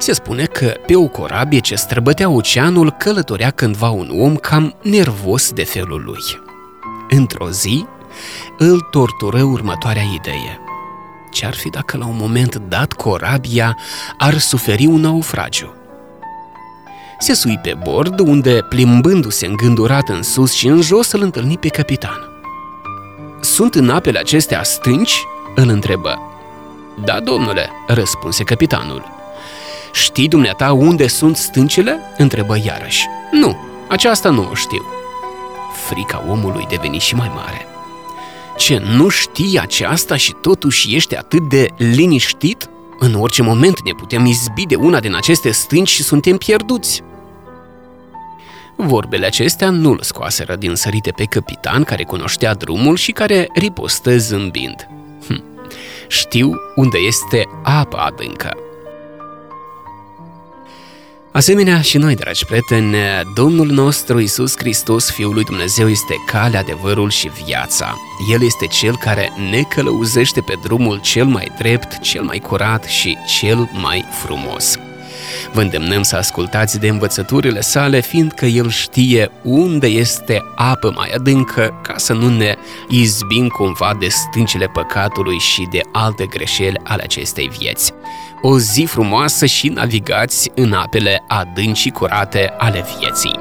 Se spune că pe o corabie ce străbătea oceanul călătorea cândva un om cam nervos de felul lui. Într-o zi, îl tortură următoarea idee. Ce-ar fi dacă la un moment dat corabia ar suferi un naufragiu? Se sui pe bord, unde, plimbându-se îngândurat în sus și în jos, îl întâlni pe capitan. Sunt în apele acestea stânci?" îl întrebă. Da, domnule," răspunse capitanul. Știi dumneata unde sunt stâncile?" întrebă iarăși. Nu, aceasta nu o știu. Frica omului deveni și mai mare. Ce, nu știi aceasta și totuși ești atât de liniștit? În orice moment ne putem izbi de una din aceste stânci și suntem pierduți. Vorbele acestea nu-l scoaseră din sărite pe capitan care cunoștea drumul și care ripostă zâmbind. Hm, știu unde este apa adâncă. Asemenea și noi, dragi prieteni, Domnul nostru Isus Hristos, Fiul lui Dumnezeu, este calea, adevărul și viața. El este Cel care ne călăuzește pe drumul cel mai drept, cel mai curat și cel mai frumos. Vă îndemnăm să ascultați de învățăturile sale, fiindcă El știe unde este apă mai adâncă, ca să nu ne izbim cumva de stâncile păcatului și de alte greșeli ale acestei vieți. O zi frumoasă și navigați în apele adânci și curate ale vieții.